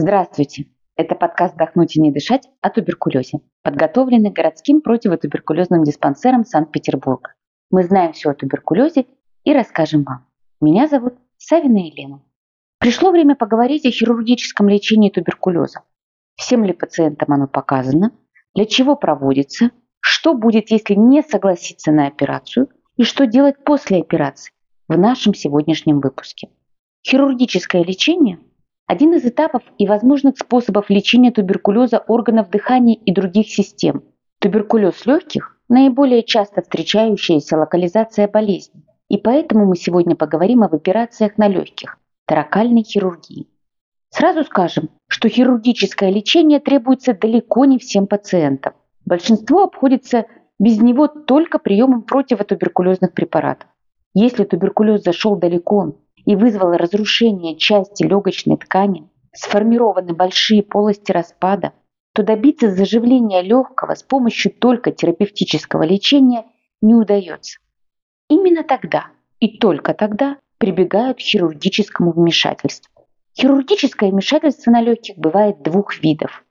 Здравствуйте! Это подкаст «Вдохнуть и не дышать» о туберкулезе, подготовленный городским противотуберкулезным диспансером Санкт-Петербурга. Мы знаем все о туберкулезе и расскажем вам. Меня зовут Савина Елена. Пришло время поговорить о хирургическом лечении туберкулеза. Всем ли пациентам оно показано, для чего проводится, что будет, если не согласиться на операцию и что делать после операции в нашем сегодняшнем выпуске. Хирургическое лечение – один из этапов и возможных способов лечения туберкулеза органов дыхания и других систем. Туберкулез легких – наиболее часто встречающаяся локализация болезни, и поэтому мы сегодня поговорим об операциях на легких – таракальной хирургии. Сразу скажем, что хирургическое лечение требуется далеко не всем пациентам. Большинство обходится без него только приемом противотуберкулезных препаратов. Если туберкулез зашел далеко и вызвало разрушение части легочной ткани, сформированы большие полости распада, то добиться заживления легкого с помощью только терапевтического лечения не удается. Именно тогда и только тогда прибегают к хирургическому вмешательству. Хирургическое вмешательство на легких бывает двух видов.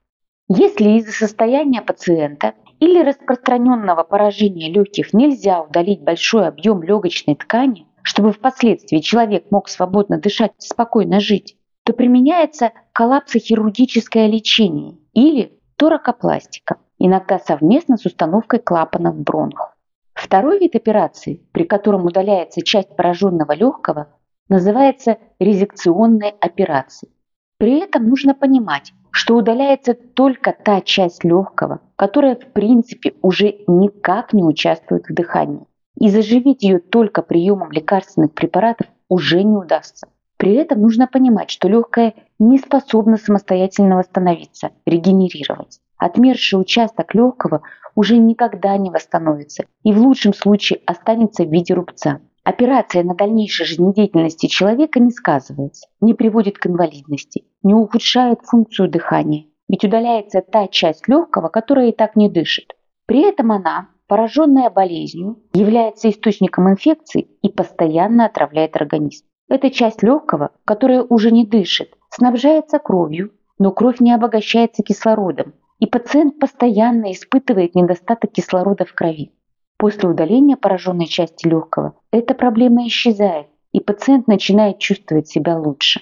Если из-за состояния пациента или распространенного поражения легких нельзя удалить большой объем легочной ткани, чтобы впоследствии человек мог свободно дышать и спокойно жить, то применяется коллапсохирургическое лечение или торакопластика, иногда совместно с установкой клапана в бронх. Второй вид операции, при котором удаляется часть пораженного легкого, называется резекционной операцией. При этом нужно понимать, что удаляется только та часть легкого, которая в принципе уже никак не участвует в дыхании и заживить ее только приемом лекарственных препаратов уже не удастся. При этом нужно понимать, что легкое не способно самостоятельно восстановиться, регенерировать. Отмерший участок легкого уже никогда не восстановится и в лучшем случае останется в виде рубца. Операция на дальнейшей жизнедеятельности человека не сказывается, не приводит к инвалидности, не ухудшает функцию дыхания, ведь удаляется та часть легкого, которая и так не дышит. При этом она пораженная болезнью, является источником инфекции и постоянно отравляет организм. Эта часть легкого, которая уже не дышит, снабжается кровью, но кровь не обогащается кислородом, и пациент постоянно испытывает недостаток кислорода в крови. После удаления пораженной части легкого эта проблема исчезает, и пациент начинает чувствовать себя лучше.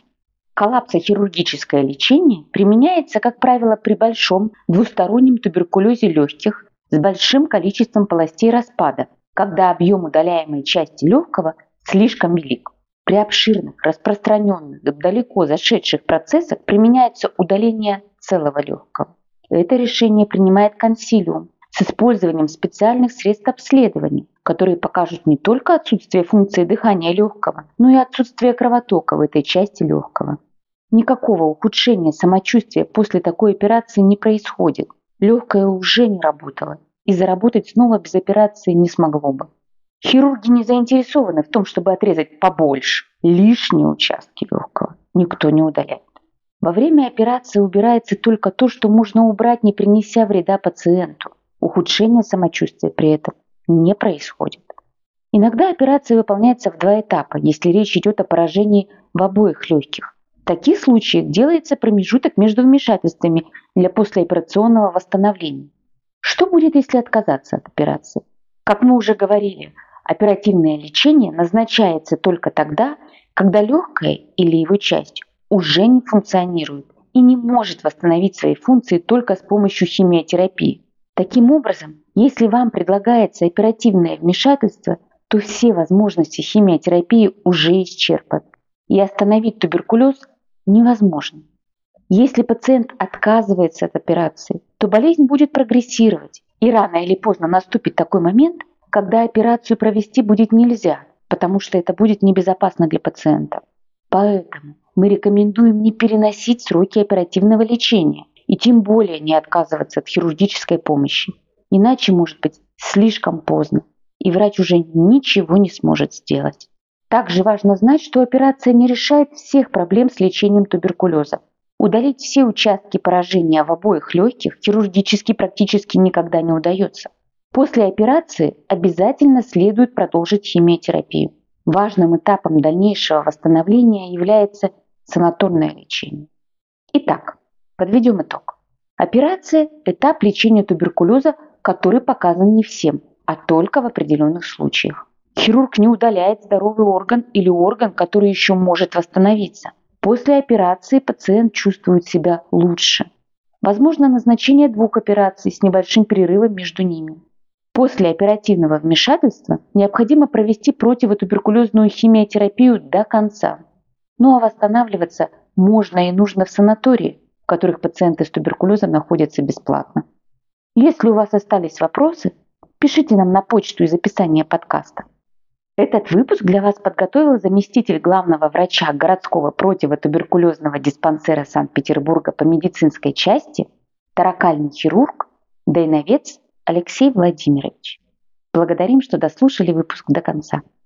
Коллапсохирургическое лечение применяется, как правило, при большом двустороннем туберкулезе легких с большим количеством полостей распада, когда объем удаляемой части легкого слишком велик. При обширных, распространенных далеко зашедших процессах применяется удаление целого легкого. Это решение принимает консилиум с использованием специальных средств обследования, которые покажут не только отсутствие функции дыхания легкого, но и отсутствие кровотока в этой части легкого. Никакого ухудшения самочувствия после такой операции не происходит, Легкое уже не работало, и заработать снова без операции не смогло бы. Хирурги не заинтересованы в том, чтобы отрезать побольше. Лишние участки легкого никто не удаляет. Во время операции убирается только то, что можно убрать, не принеся вреда пациенту. Ухудшение самочувствия при этом не происходит. Иногда операция выполняется в два этапа, если речь идет о поражении в обоих легких. В таких случаях делается промежуток между вмешательствами для послеоперационного восстановления. Что будет, если отказаться от операции? Как мы уже говорили, оперативное лечение назначается только тогда, когда легкая или его часть уже не функционирует и не может восстановить свои функции только с помощью химиотерапии. Таким образом, если вам предлагается оперативное вмешательство, то все возможности химиотерапии уже исчерпаны. И остановить туберкулез невозможно. Если пациент отказывается от операции, то болезнь будет прогрессировать, и рано или поздно наступит такой момент, когда операцию провести будет нельзя, потому что это будет небезопасно для пациента. Поэтому мы рекомендуем не переносить сроки оперативного лечения и тем более не отказываться от хирургической помощи. Иначе может быть слишком поздно, и врач уже ничего не сможет сделать. Также важно знать, что операция не решает всех проблем с лечением туберкулеза. Удалить все участки поражения в обоих легких хирургически практически никогда не удается. После операции обязательно следует продолжить химиотерапию. Важным этапом дальнейшего восстановления является санаторное лечение. Итак, Подведем итог. Операция – этап лечения туберкулеза, который показан не всем, а только в определенных случаях. Хирург не удаляет здоровый орган или орган, который еще может восстановиться. После операции пациент чувствует себя лучше. Возможно назначение двух операций с небольшим перерывом между ними. После оперативного вмешательства необходимо провести противотуберкулезную химиотерапию до конца. Ну а восстанавливаться можно и нужно в санатории, в которых пациенты с туберкулезом находятся бесплатно. Если у вас остались вопросы, пишите нам на почту из описания подкаста. Этот выпуск для вас подготовил заместитель главного врача городского противотуберкулезного диспансера Санкт-Петербурга по медицинской части, таракальный хирург, дайновец Алексей Владимирович. Благодарим, что дослушали выпуск до конца.